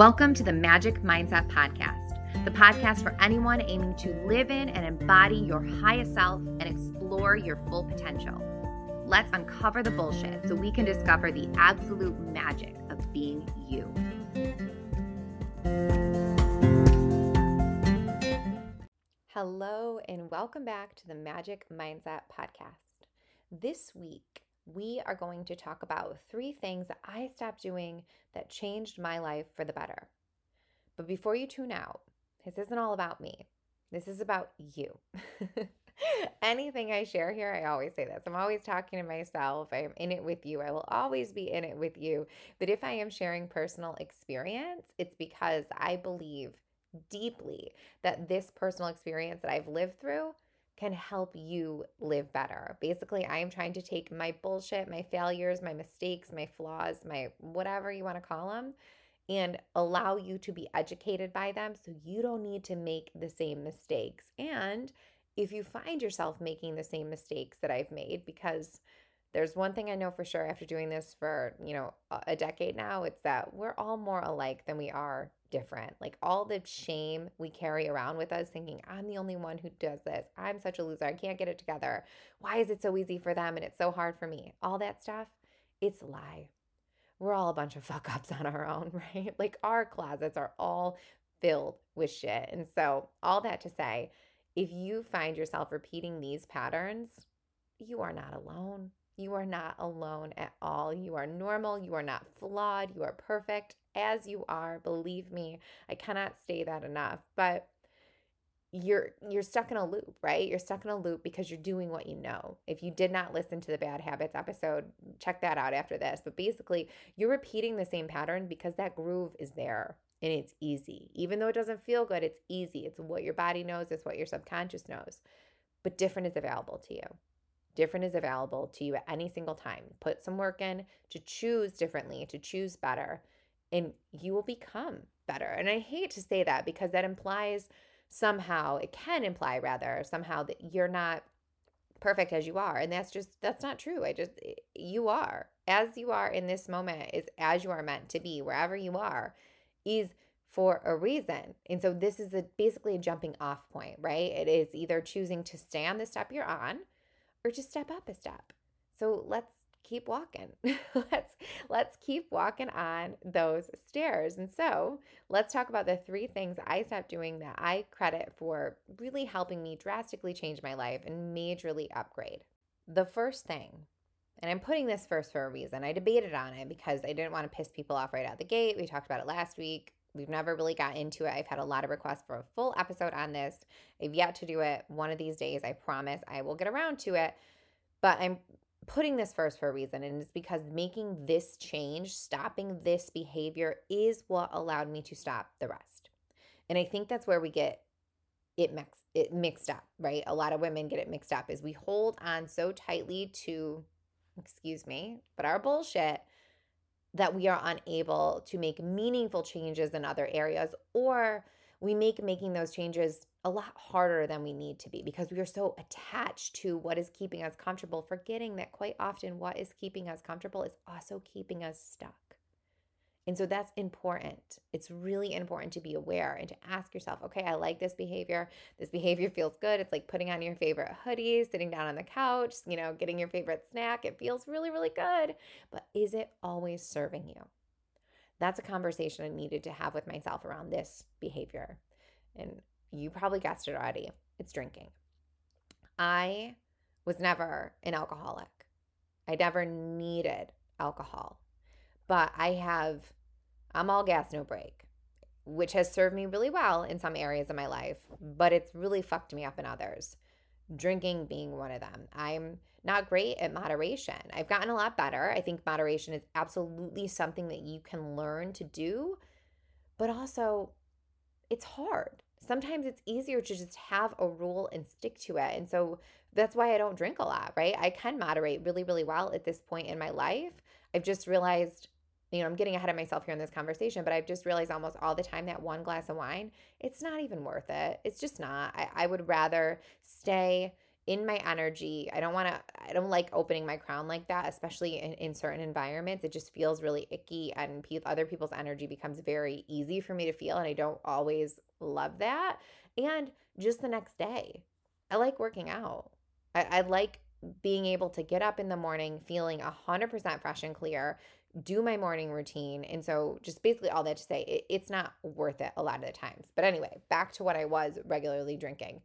Welcome to the Magic Mindset Podcast, the podcast for anyone aiming to live in and embody your highest self and explore your full potential. Let's uncover the bullshit so we can discover the absolute magic of being you. Hello, and welcome back to the Magic Mindset Podcast. This week, we are going to talk about three things that I stopped doing that changed my life for the better. But before you tune out, this isn't all about me. This is about you. Anything I share here, I always say this. I'm always talking to myself. I am in it with you. I will always be in it with you. But if I am sharing personal experience, it's because I believe deeply that this personal experience that I've lived through can help you live better. Basically, I am trying to take my bullshit, my failures, my mistakes, my flaws, my whatever you want to call them, and allow you to be educated by them so you don't need to make the same mistakes. And if you find yourself making the same mistakes that I've made, because there's one thing I know for sure after doing this for, you know, a decade now, it's that we're all more alike than we are different. Like all the shame we carry around with us, thinking, I'm the only one who does this. I'm such a loser. I can't get it together. Why is it so easy for them and it's so hard for me? All that stuff, it's a lie. We're all a bunch of fuck ups on our own, right? Like our closets are all filled with shit. And so, all that to say, if you find yourself repeating these patterns, you are not alone. You are not alone at all. You are normal. You are not flawed. You are perfect as you are. Believe me, I cannot say that enough. But you're you're stuck in a loop, right? You're stuck in a loop because you're doing what you know. If you did not listen to the bad habits episode, check that out after this. But basically, you're repeating the same pattern because that groove is there and it's easy. Even though it doesn't feel good, it's easy. It's what your body knows, it's what your subconscious knows. But different is available to you. Different is available to you at any single time. Put some work in to choose differently, to choose better, and you will become better. And I hate to say that because that implies somehow, it can imply rather, somehow that you're not perfect as you are. And that's just, that's not true. I just, eh, you are. As you are in this moment is as you are meant to be, wherever you are, is for a reason. And so this is a, basically a jumping off point, right? It is either choosing to stay on the step you're on or just step up a step. So let's keep walking. let's let's keep walking on those stairs. And so, let's talk about the three things I stopped doing that I credit for really helping me drastically change my life and majorly upgrade. The first thing, and I'm putting this first for a reason. I debated on it because I didn't want to piss people off right out the gate. We talked about it last week. We've never really got into it. I've had a lot of requests for a full episode on this. I've yet to do it one of these days. I promise I will get around to it. But I'm putting this first for a reason, and it's because making this change, stopping this behavior, is what allowed me to stop the rest. And I think that's where we get it mixed it mixed up, right? A lot of women get it mixed up is we hold on so tightly to excuse me, but our bullshit that we are unable to make meaningful changes in other areas or we make making those changes a lot harder than we need to be because we are so attached to what is keeping us comfortable, forgetting that quite often what is keeping us comfortable is also keeping us stuck. And so that's important. It's really important to be aware and to ask yourself, okay, I like this behavior. This behavior feels good. It's like putting on your favorite hoodie, sitting down on the couch, you know, getting your favorite snack. It feels really, really good. But is it always serving you? That's a conversation I needed to have with myself around this behavior. And you probably guessed it already it's drinking. I was never an alcoholic, I never needed alcohol, but I have, I'm all gas, no brake, which has served me really well in some areas of my life, but it's really fucked me up in others. Drinking being one of them. I'm not great at moderation. I've gotten a lot better. I think moderation is absolutely something that you can learn to do, but also it's hard sometimes it's easier to just have a rule and stick to it. And so that's why I don't drink a lot, right? I can moderate really, really well at this point in my life. I've just realized, you know, I'm getting ahead of myself here in this conversation, but I've just realized almost all the time that one glass of wine, it's not even worth it. It's just not. I, I would rather stay in my energy. I don't want to, I don't like opening my crown like that, especially in, in certain environments. It just feels really icky and pe- other people's energy becomes very easy for me to feel. And I don't always love that. And just the next day, I like working out. I, I like being able to get up in the morning feeling 100% fresh and clear, do my morning routine. And so, just basically all that to say, it, it's not worth it a lot of the times. But anyway, back to what I was regularly drinking.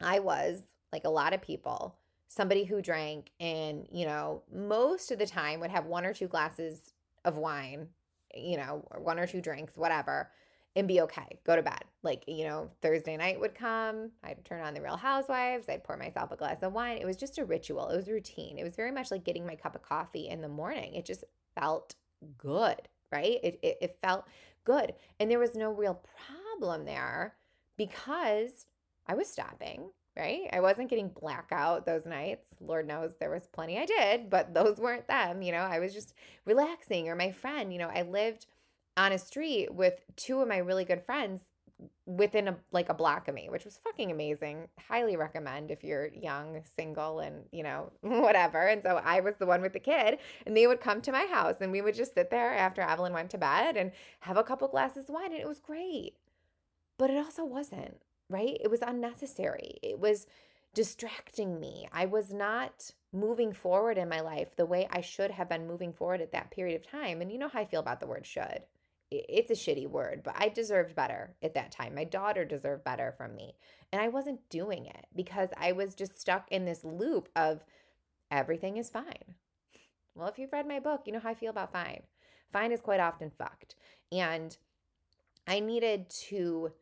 I was like a lot of people, somebody who drank and, you know, most of the time would have one or two glasses of wine, you know, or one or two drinks, whatever, and be okay, go to bed. Like, you know, Thursday night would come, I'd turn on the Real Housewives, I'd pour myself a glass of wine. It was just a ritual, it was routine. It was very much like getting my cup of coffee in the morning. It just felt good, right? It, it, it felt good. And there was no real problem there because I was stopping right? I wasn't getting blackout those nights. Lord knows there was plenty I did, but those weren't them. You know, I was just relaxing. Or my friend, you know, I lived on a street with two of my really good friends within a like a block of me, which was fucking amazing. Highly recommend if you're young, single, and you know, whatever. And so I was the one with the kid, and they would come to my house and we would just sit there after Evelyn went to bed and have a couple glasses of wine, and it was great. But it also wasn't right? It was unnecessary. It was distracting me. I was not moving forward in my life the way I should have been moving forward at that period of time. And you know how I feel about the word should. It's a shitty word, but I deserved better at that time. My daughter deserved better from me. And I wasn't doing it because I was just stuck in this loop of everything is fine. Well, if you've read my book, you know how I feel about fine. Fine is quite often fucked. And I needed to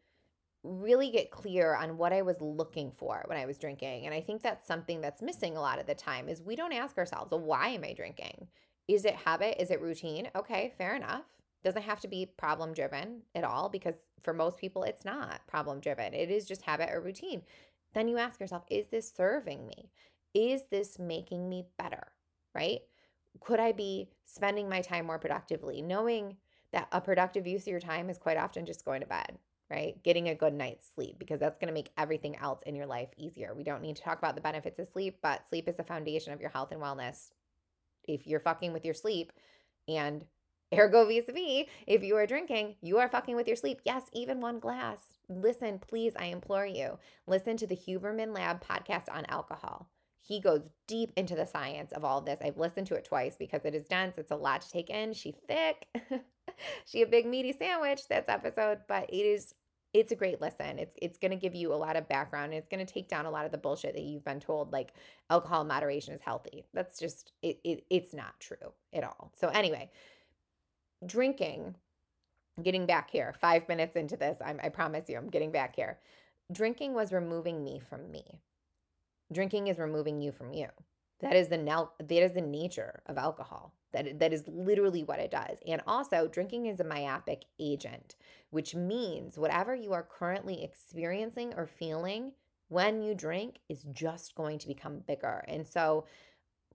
really get clear on what I was looking for when I was drinking. And I think that's something that's missing a lot of the time is we don't ask ourselves, well, why am I drinking? Is it habit? Is it routine? Okay, fair enough. Doesn't have to be problem driven at all because for most people it's not problem driven. It is just habit or routine. Then you ask yourself, is this serving me? Is this making me better? Right? Could I be spending my time more productively, knowing that a productive use of your time is quite often just going to bed right? Getting a good night's sleep because that's going to make everything else in your life easier. We don't need to talk about the benefits of sleep, but sleep is the foundation of your health and wellness. If you're fucking with your sleep and ergo vis a vis, if you are drinking, you are fucking with your sleep. Yes, even one glass. Listen, please, I implore you, listen to the Huberman Lab podcast on alcohol. He goes deep into the science of all this. I've listened to it twice because it is dense. It's a lot to take in. She thick. she a big meaty sandwich. That's episode, but it is it's a great listen. It's it's going to give you a lot of background. And it's going to take down a lot of the bullshit that you've been told like alcohol moderation is healthy. That's just it, it it's not true at all. So anyway, drinking getting back here 5 minutes into this, I'm, I promise you I'm getting back here. Drinking was removing me from me. Drinking is removing you from you. That is the now that is the nature of alcohol. That that is literally what it does. And also, drinking is a myopic agent, which means whatever you are currently experiencing or feeling when you drink is just going to become bigger. And so,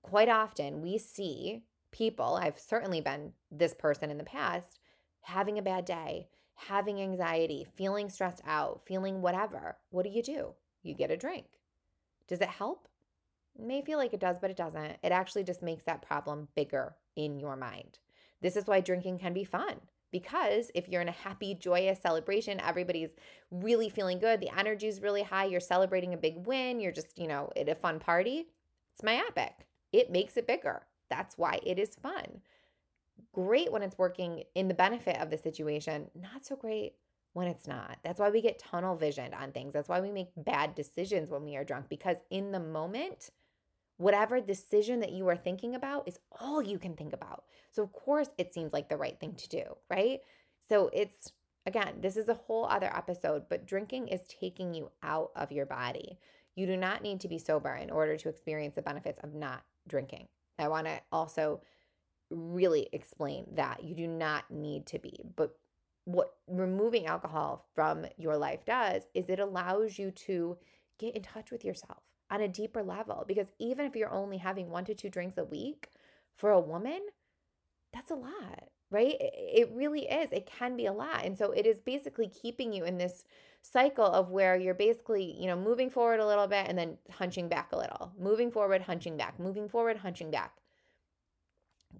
quite often we see people, I've certainly been this person in the past, having a bad day, having anxiety, feeling stressed out, feeling whatever. What do you do? You get a drink. Does it help? may feel like it does, but it doesn't. It actually just makes that problem bigger in your mind. This is why drinking can be fun because if you're in a happy, joyous celebration, everybody's really feeling good, the energy is really high, you're celebrating a big win, you're just, you know, at a fun party, it's myopic. It makes it bigger. That's why it is fun. Great when it's working in the benefit of the situation, not so great when it's not. That's why we get tunnel visioned on things. That's why we make bad decisions when we are drunk because in the moment, whatever decision that you are thinking about is all you can think about. So, of course, it seems like the right thing to do, right? So, it's again, this is a whole other episode, but drinking is taking you out of your body. You do not need to be sober in order to experience the benefits of not drinking. I want to also really explain that you do not need to be, but what removing alcohol from your life does is it allows you to get in touch with yourself on a deeper level. Because even if you're only having one to two drinks a week for a woman, that's a lot. right? It really is. It can be a lot. And so it is basically keeping you in this cycle of where you're basically, you know, moving forward a little bit and then hunching back a little, moving forward, hunching back, moving forward, hunching back.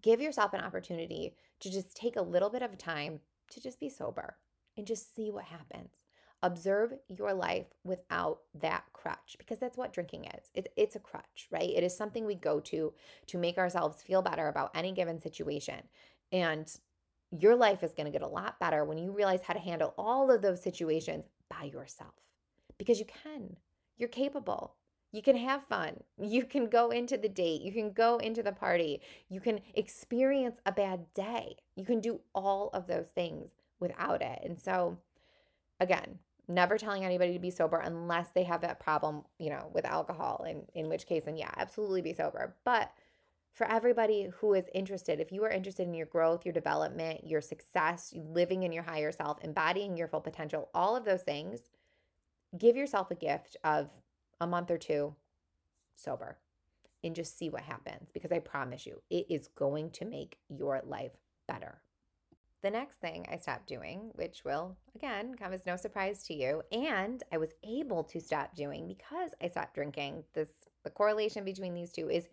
Give yourself an opportunity to just take a little bit of time to just be sober and just see what happens. Observe your life without that crutch because that's what drinking is. It's, it's a crutch, right? It is something we go to to make ourselves feel better about any given situation. And your life is going to get a lot better when you realize how to handle all of those situations by yourself because you can. You're capable. You can have fun. You can go into the date. You can go into the party. You can experience a bad day. You can do all of those things without it. And so, again, never telling anybody to be sober unless they have that problem, you know, with alcohol, in, in which case, and yeah, absolutely be sober. But for everybody who is interested, if you are interested in your growth, your development, your success, living in your higher self, embodying your full potential, all of those things, give yourself a gift of a month or two sober and just see what happens because I promise you, it is going to make your life better. The next thing I stopped doing, which will again come as no surprise to you, and I was able to stop doing because I stopped drinking. This the correlation between these two is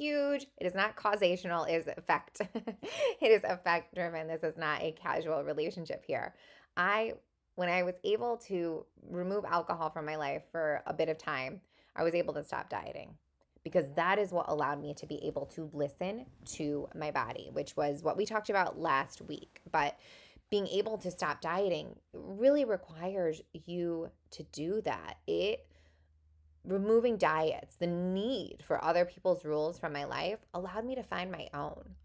huge. It is not causational, it is effect. it is effect driven. This is not a casual relationship here. I when I was able to remove alcohol from my life for a bit of time, I was able to stop dieting because that is what allowed me to be able to listen to my body, which was what we talked about last week. But being able to stop dieting really requires you to do that. It removing diets, the need for other people's rules from my life allowed me to find my own.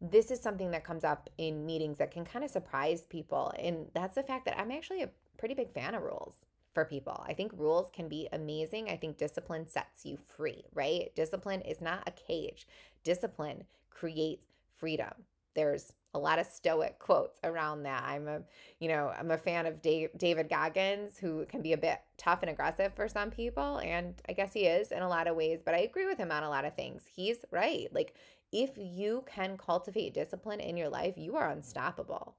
This is something that comes up in meetings that can kind of surprise people. And that's the fact that I'm actually a pretty big fan of rules for people. I think rules can be amazing. I think discipline sets you free, right? Discipline is not a cage, discipline creates freedom. There's a lot of stoic quotes around that. I'm a, you know, I'm a fan of Dave, David Goggins, who can be a bit tough and aggressive for some people, and I guess he is in a lot of ways. But I agree with him on a lot of things. He's right. Like if you can cultivate discipline in your life, you are unstoppable.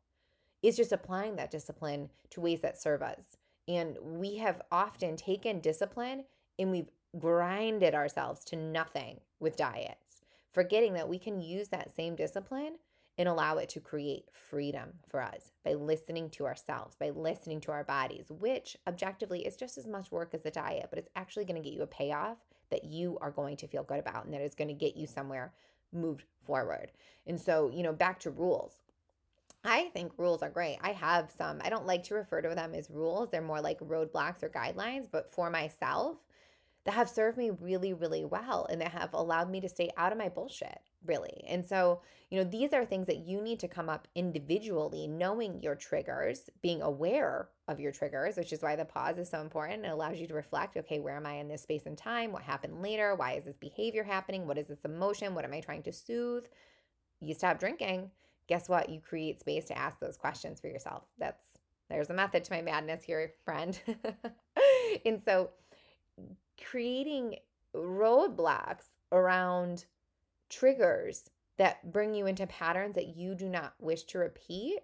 It's just applying that discipline to ways that serve us. And we have often taken discipline and we've grinded ourselves to nothing with diets, forgetting that we can use that same discipline and allow it to create freedom for us by listening to ourselves, by listening to our bodies, which objectively is just as much work as the diet, but it's actually going to get you a payoff that you are going to feel good about and that is going to get you somewhere moved forward. And so, you know, back to rules. I think rules are great. I have some. I don't like to refer to them as rules. They're more like roadblocks or guidelines, but for myself, that have served me really, really well and that have allowed me to stay out of my bullshit, really. And so, you know, these are things that you need to come up individually, knowing your triggers, being aware of your triggers, which is why the pause is so important. It allows you to reflect okay, where am I in this space and time? What happened later? Why is this behavior happening? What is this emotion? What am I trying to soothe? You stop drinking. Guess what? You create space to ask those questions for yourself. That's there's a method to my madness here, friend. and so, creating roadblocks around triggers that bring you into patterns that you do not wish to repeat,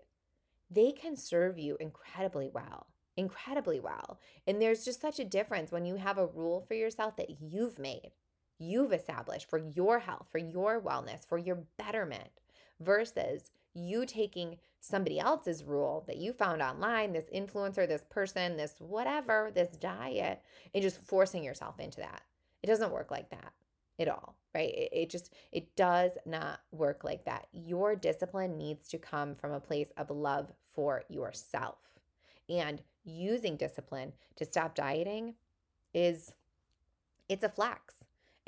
they can serve you incredibly well. Incredibly well. And there's just such a difference when you have a rule for yourself that you've made, you've established for your health, for your wellness, for your betterment, versus you taking somebody else's rule that you found online, this influencer, this person, this whatever, this diet, and just forcing yourself into that. It doesn't work like that at all, right? It, it just, it does not work like that. Your discipline needs to come from a place of love for yourself. And using discipline to stop dieting is, it's a flex.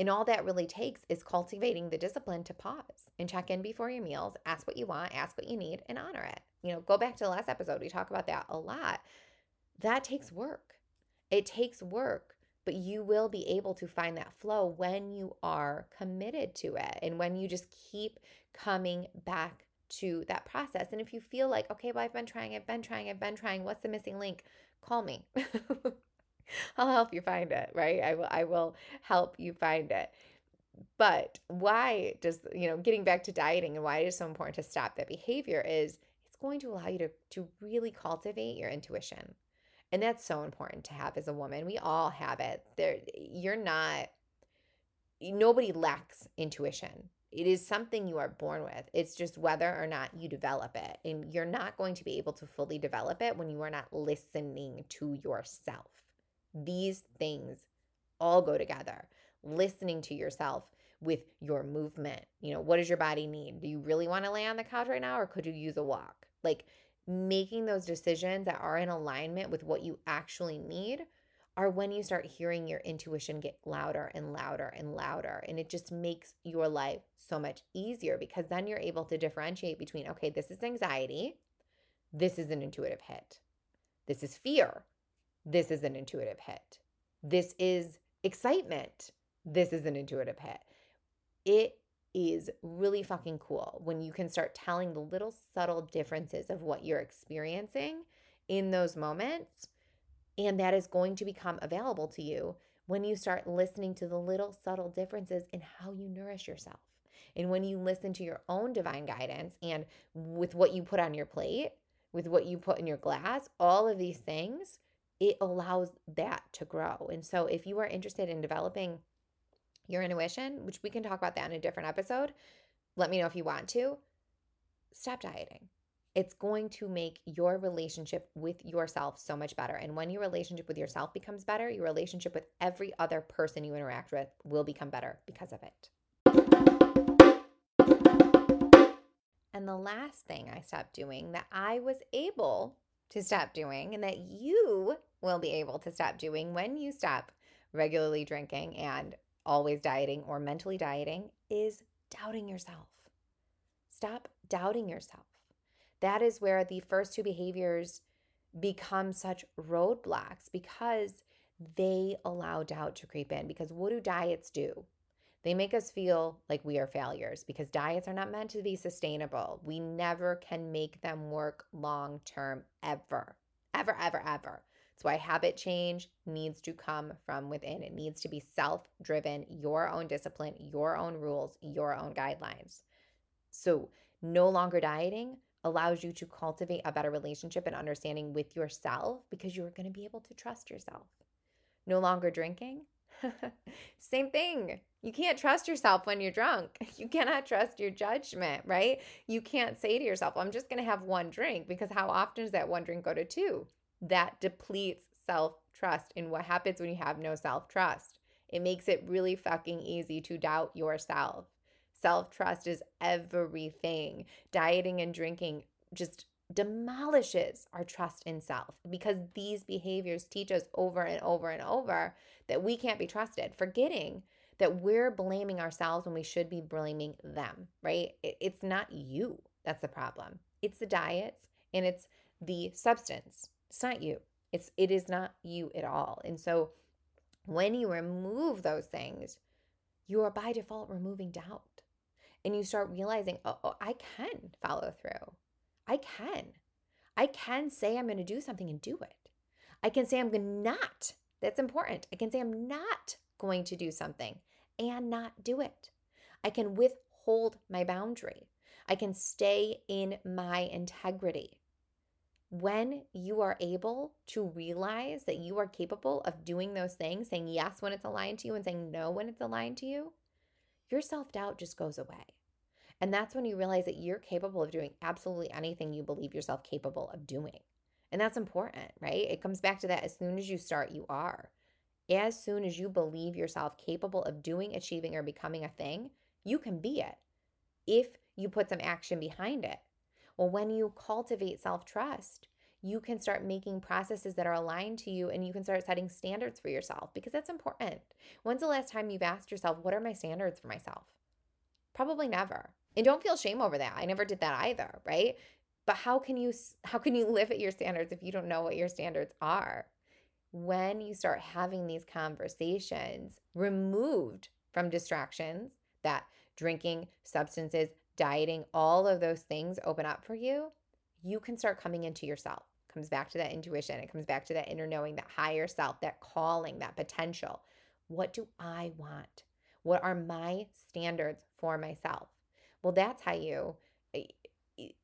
And all that really takes is cultivating the discipline to pause and check in before your meals, ask what you want, ask what you need, and honor it. You know, go back to the last episode, we talk about that a lot. That takes work. It takes work, but you will be able to find that flow when you are committed to it and when you just keep coming back to that process. And if you feel like, okay, well, I've been trying, I've been trying, I've been trying, what's the missing link? Call me. I'll help you find it, right? I will I will help you find it. but why does, you know, getting back to dieting and why it is so important to stop that behavior is it's going to allow you to, to really cultivate your intuition. And that's so important to have as a woman. We all have it. There you're not nobody lacks intuition. It is something you are born with. It's just whether or not you develop it. And you're not going to be able to fully develop it when you are not listening to yourself. These things all go together. Listening to yourself with your movement. You know, what does your body need? Do you really want to lay on the couch right now or could you use a walk? Like making those decisions that are in alignment with what you actually need are when you start hearing your intuition get louder and louder and louder. And it just makes your life so much easier because then you're able to differentiate between, okay, this is anxiety, this is an intuitive hit, this is fear, this is an intuitive hit, this is excitement, this is an intuitive hit. It is really fucking cool when you can start telling the little subtle differences of what you're experiencing in those moments and that is going to become available to you when you start listening to the little subtle differences in how you nourish yourself. And when you listen to your own divine guidance and with what you put on your plate, with what you put in your glass, all of these things, it allows that to grow. And so, if you are interested in developing your intuition, which we can talk about that in a different episode, let me know if you want to. Stop dieting it's going to make your relationship with yourself so much better. And when your relationship with yourself becomes better, your relationship with every other person you interact with will become better because of it. And the last thing I stopped doing that I was able to stop doing, and that you will be able to stop doing when you stop regularly drinking and always dieting or mentally dieting, is doubting yourself. Stop doubting yourself that is where the first two behaviors become such roadblocks because they allow doubt to creep in. Because what do diets do? They make us feel like we are failures because diets are not meant to be sustainable. We never can make them work long term, ever, ever, ever, ever. That's why habit change needs to come from within. It needs to be self driven, your own discipline, your own rules, your own guidelines. So, no longer dieting allows you to cultivate a better relationship and understanding with yourself because you're going to be able to trust yourself. No longer drinking. Same thing. You can't trust yourself when you're drunk. You cannot trust your judgment, right? You can't say to yourself, I'm just going to have one drink because how often does that one drink go to two? That depletes self trust. And what happens when you have no self trust? It makes it really fucking easy to doubt yourself. Self trust is everything. Dieting and drinking just demolishes our trust in self because these behaviors teach us over and over and over that we can't be trusted, forgetting that we're blaming ourselves when we should be blaming them, right? It's not you that's the problem. It's the diets and it's the substance. It's not you. It's it is not you at all. And so when you remove those things, you are by default removing doubt and you start realizing, oh, oh I can follow through. I can. I can say I'm going to do something and do it. I can say I'm not. That's important. I can say I'm not going to do something and not do it. I can withhold my boundary. I can stay in my integrity. When you are able to realize that you are capable of doing those things, saying yes when it's aligned to you and saying no when it's aligned to you, your self doubt just goes away. And that's when you realize that you're capable of doing absolutely anything you believe yourself capable of doing. And that's important, right? It comes back to that as soon as you start, you are. As soon as you believe yourself capable of doing, achieving, or becoming a thing, you can be it if you put some action behind it. Well, when you cultivate self trust, you can start making processes that are aligned to you and you can start setting standards for yourself because that's important. When's the last time you've asked yourself, what are my standards for myself? Probably never. And don't feel shame over that. I never did that either, right? But how can you how can you live at your standards if you don't know what your standards are? When you start having these conversations removed from distractions that drinking, substances, dieting, all of those things open up for you, you can start coming into yourself comes back to that intuition. It comes back to that inner knowing, that higher self, that calling, that potential. What do I want? What are my standards for myself? Well, that's how you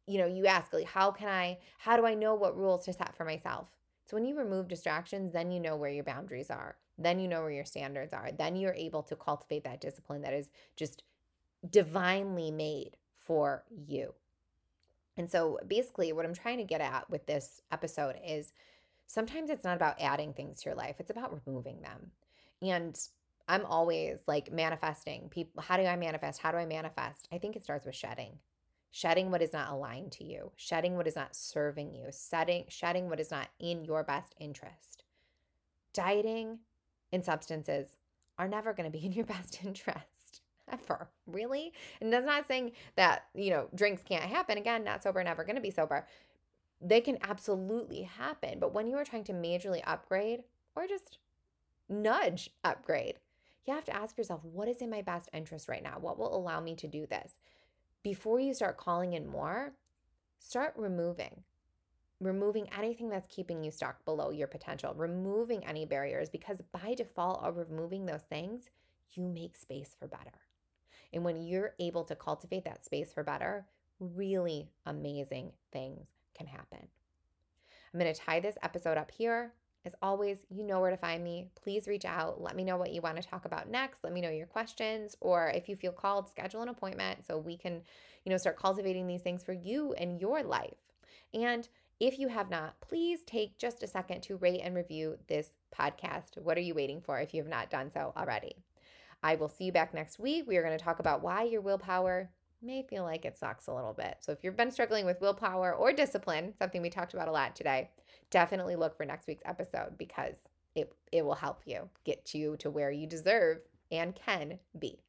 you know, you ask like how can I how do I know what rules to set for myself? So when you remove distractions, then you know where your boundaries are. Then you know where your standards are. Then you're able to cultivate that discipline that is just divinely made for you. And so basically what I'm trying to get at with this episode is sometimes it's not about adding things to your life, it's about removing them. And I'm always like manifesting people. How do I manifest? How do I manifest? I think it starts with shedding. Shedding what is not aligned to you, shedding what is not serving you, setting, shedding what is not in your best interest. Dieting and substances are never going to be in your best interest ever. Really? And that's not saying that, you know, drinks can't happen. Again, not sober, never going to be sober. They can absolutely happen. But when you are trying to majorly upgrade or just nudge upgrade, you have to ask yourself, what is in my best interest right now? What will allow me to do this? Before you start calling in more, start removing. Removing anything that's keeping you stuck below your potential, removing any barriers, because by default of removing those things, you make space for better. And when you're able to cultivate that space for better, really amazing things can happen. I'm going to tie this episode up here. As always, you know where to find me. Please reach out. Let me know what you want to talk about next. Let me know your questions or if you feel called, schedule an appointment so we can, you know, start cultivating these things for you and your life. And if you have not, please take just a second to rate and review this podcast. What are you waiting for if you have not done so already? I will see you back next week. We are going to talk about why your willpower may feel like it sucks a little bit. So if you've been struggling with willpower or discipline, something we talked about a lot today, definitely look for next week's episode because it, it will help you get you to where you deserve and can be.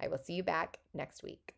I will see you back next week.